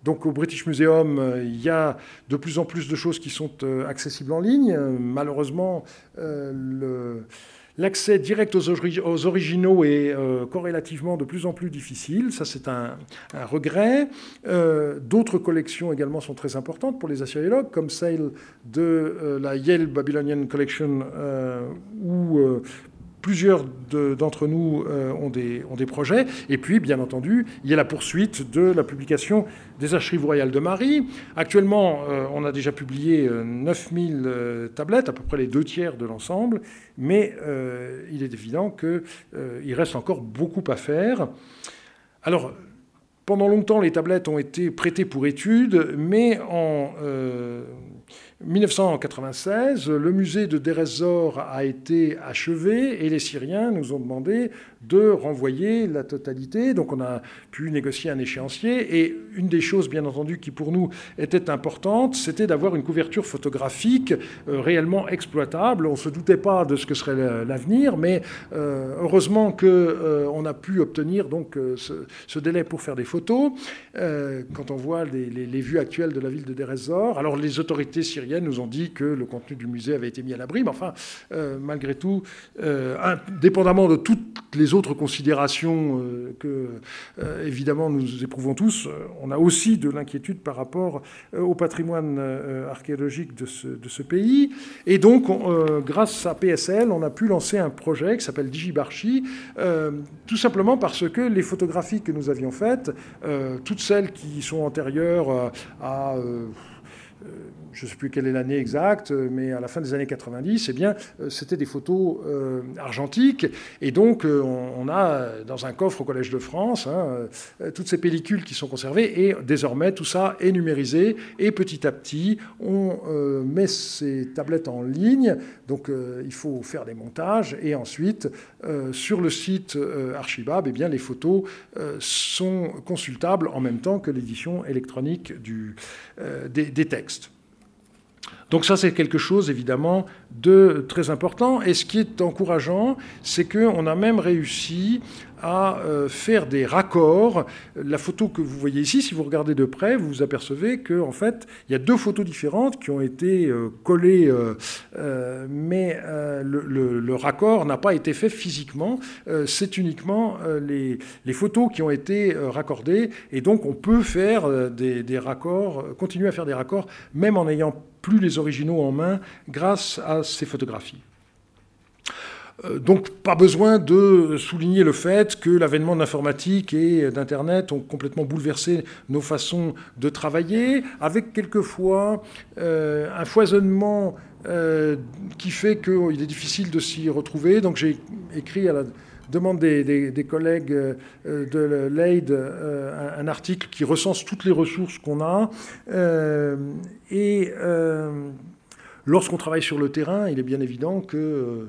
Donc au British Museum, il y a de plus en plus de choses qui sont accessibles en ligne. Malheureusement, le L'accès direct aux, originaux est euh, corrélativement de plus en plus difficile. Ça, c'est un, regret. Euh, d'autres collections également sont très importantes pour les assyriologues, comme celle de euh, la Yale Babylonian Collection, où plusieurs d'entre nous euh, ont, des, projets. Et puis, bien entendu, il y a la poursuite de la publication des archives royales de Marie. Actuellement, euh, on a déjà publié 9000 euh, tablettes, à peu près les deux tiers de l'ensemble, mais il est évident qu'il reste encore beaucoup à faire. Alors, pendant longtemps, les tablettes ont été prêtées pour études, mais en 1996, le musée de Deir a été achevé et les Syriens nous ont demandé de renvoyer la totalité. Donc on a pu négocier un échéancier. Et une des choses, bien entendu, qui pour nous était importante, c'était d'avoir une couverture photographique euh, réellement exploitable. On ne se doutait pas de ce que serait l'avenir, mais euh, heureusement qu'on euh, a pu obtenir donc ce, délai pour faire des photos. quand on voit les, vues actuelles de la ville de Deir alors les autorités syriennes nous ont dit que le contenu du musée avait été mis à l'abri. Mais enfin, euh, malgré tout, euh, indépendamment de toutes les autres considérations euh, que, évidemment, nous éprouvons tous, on a aussi de l'inquiétude par rapport au patrimoine archéologique de ce, pays. Et donc, grâce à PSL, on a pu lancer un projet qui s'appelle DigiBarchi, tout simplement parce que les photographies que nous avions faites, toutes celles qui sont antérieures à je ne sais plus quelle est l'année exacte, mais à la fin des années 90, eh bien, euh, c'était des photos euh, argentiques. Et donc, euh, on, a dans un coffre au Collège de France hein, toutes ces pellicules qui sont conservées. Et désormais, tout ça est numérisé. Et petit à petit, on met ces tablettes en ligne. Donc, il faut faire des montages. Et ensuite, sur le site Archibab, eh bien, les photos sont consultables en même temps que l'édition électronique des textes. Donc ça, c'est quelque chose, évidemment, de très important. Et ce qui est encourageant, c'est qu'on a même réussi à euh, faire des raccords. La photo que vous voyez ici, si vous regardez de près, vous vous apercevez qu'en en fait, il y a deux photos différentes qui ont été euh, collées, euh, mais le, raccord n'a pas été fait physiquement. C'est uniquement les, photos qui ont été raccordées, et donc on peut faire des, des raccords, continuer à faire des raccords, même en n'ayant plus les originaux en main, grâce à ces photographies. Euh, donc pas besoin de souligner le fait que l'avènement de l'informatique et d'Internet ont complètement bouleversé nos façons de travailler, avec quelquefois euh, un foisonnement euh, qui fait qu'il est difficile de s'y retrouver. Donc j'ai écrit à la demande des, collègues de l'AID un, article qui recense toutes les ressources qu'on a. et lorsqu'on travaille sur le terrain, il est bien évident que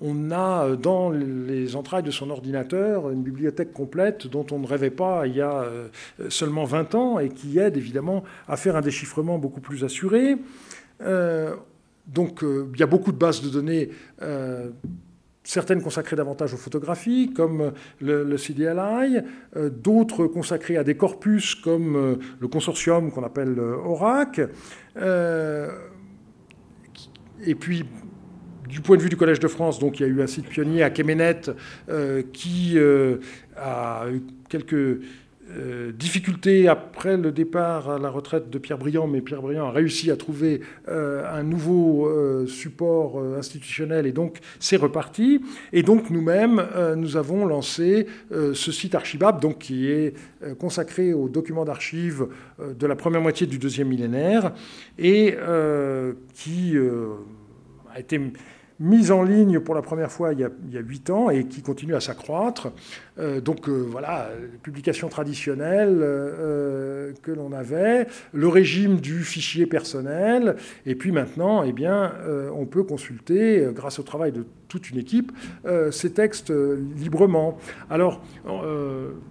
on a euh, dans les entrailles de son ordinateur une bibliothèque complète dont on ne rêvait pas il y a euh, seulement 20 ans et qui aide évidemment à faire un déchiffrement beaucoup plus assuré. Euh, donc il y a beaucoup de bases de données, certaines consacrées davantage aux photographies, comme le, CDLI, d'autres consacrées à des corpus, comme le consortium qu'on appelle ORAC. et puis du point de vue du Collège de France, il y a eu un site pionnier à Kemenet euh, qui euh, a eu quelques euh, difficultés après le départ à la retraite de Pierre Briand, mais Pierre Briand a réussi à trouver un nouveau support institutionnel et donc c'est reparti. Et donc nous-mêmes, nous avons lancé ce site Archibab, donc qui est consacré aux documents d'archives de la première moitié du deuxième millénaire et qui a été mise en ligne pour la première fois il y a huit ans et qui continue à s'accroître. Euh, donc euh, voilà, publication traditionnelle euh, que l'on avait, le régime du fichier personnel, et puis maintenant, eh bien, on peut consulter, grâce au travail de toute une équipe, ces textes librement. Alors,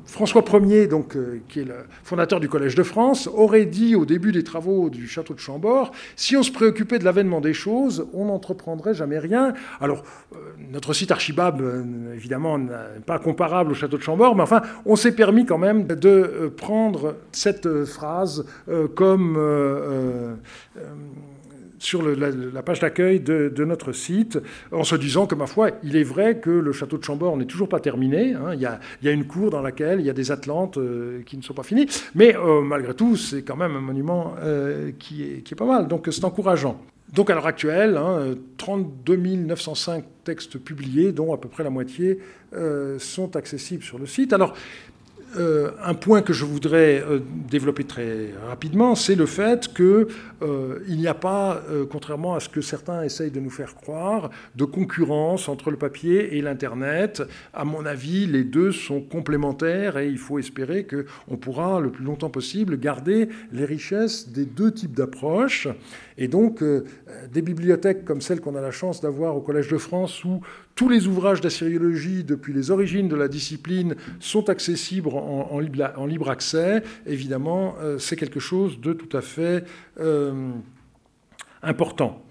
François Ier, donc, qui est le fondateur du Collège de France, aurait dit au début des travaux du château de Chambord, si on se préoccupait de l'avènement des choses, on n'entreprendrait jamais rien Alors, euh, notre site Archibab, euh, évidemment, n'est pas comparable au château de Chambord, mais enfin, on s'est permis quand même de prendre cette phrase comme sur la, page d'accueil de, notre site, en se disant que, ma foi, il est vrai que le château de Chambord n'est toujours pas terminé. Hein. Il, y a, une cour dans laquelle il y a des Atlantes euh, qui ne sont pas finis. Mais euh, malgré tout, c'est quand même un monument euh, qui, est, pas mal. Donc c'est encourageant. Donc à l'heure actuelle, hein, 32 905 textes publiés, dont à peu près la moitié sont accessibles sur le site. Alors euh, un point que je voudrais euh, développer très rapidement, c'est le fait qu'il euh, n'y a pas, contrairement à ce que certains essayent de nous faire croire, de concurrence entre le papier et l'Internet. À mon avis, les deux sont complémentaires et il faut espérer qu'on pourra le plus longtemps possible garder les richesses des deux types d'approches. Et donc, des bibliothèques comme celle qu'on a la chance d'avoir au Collège de France, où tous les ouvrages d'assyriologie, depuis les origines de la discipline, sont accessibles en, libre, accès. Évidemment, euh, c'est quelque chose de tout à fait euh, important.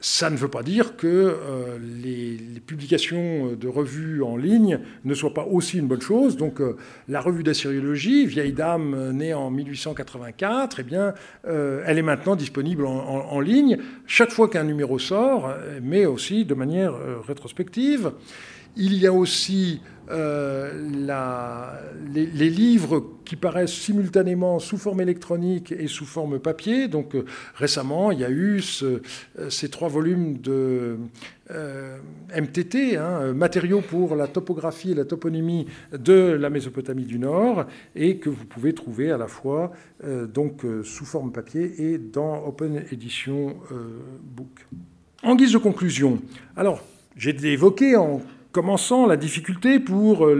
Ça ne veut pas dire que euh, les, publications de revues en ligne ne soient pas aussi une bonne chose. Donc euh, la revue d'assyriologie, vieille dame euh, née en 1884, eh bien, elle est maintenant disponible en ligne chaque fois qu'un numéro sort, mais aussi de manière rétrospective. Il y a aussi euh, les, livres qui paraissent simultanément sous forme électronique et sous forme papier. Donc euh, récemment, il y a eu euh, ces trois volumes de MTT, hein, matériaux pour la topographie et la toponymie de la Mésopotamie du Nord, et que vous pouvez trouver à la fois donc sous forme papier et dans Open Edition Book. En guise de conclusion, alors j'ai évoqué en commençant la difficulté pour euh,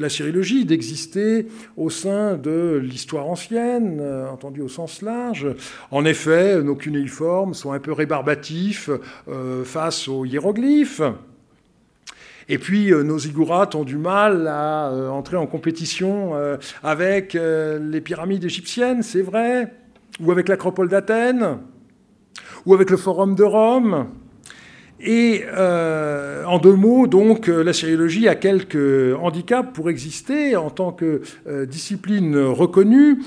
la syriologie d'exister au sein de l'histoire ancienne, euh, entendu au sens large. En effet, nos cunéiformes sont un peu rébarbatifs euh, face aux hiéroglyphes. Et puis nos ziggourats ont du mal à entrer en compétition avec les pyramides égyptiennes, c'est vrai, ou avec l'acropole d'Athènes, ou avec le forum de Rome. Et euh, en deux mots, donc, euh, la sériologie a quelques handicaps pour exister en tant que euh, discipline reconnue,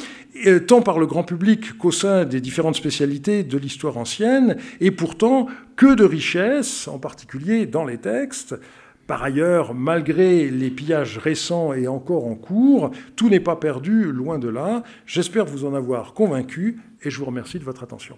tant par le grand public qu'au sein des différentes spécialités de l'histoire ancienne, et pourtant que de richesses, en particulier dans les textes. Par ailleurs, malgré les pillages récents et encore en cours, tout n'est pas perdu, loin de là. J'espère vous en avoir convaincu et je vous remercie de votre attention.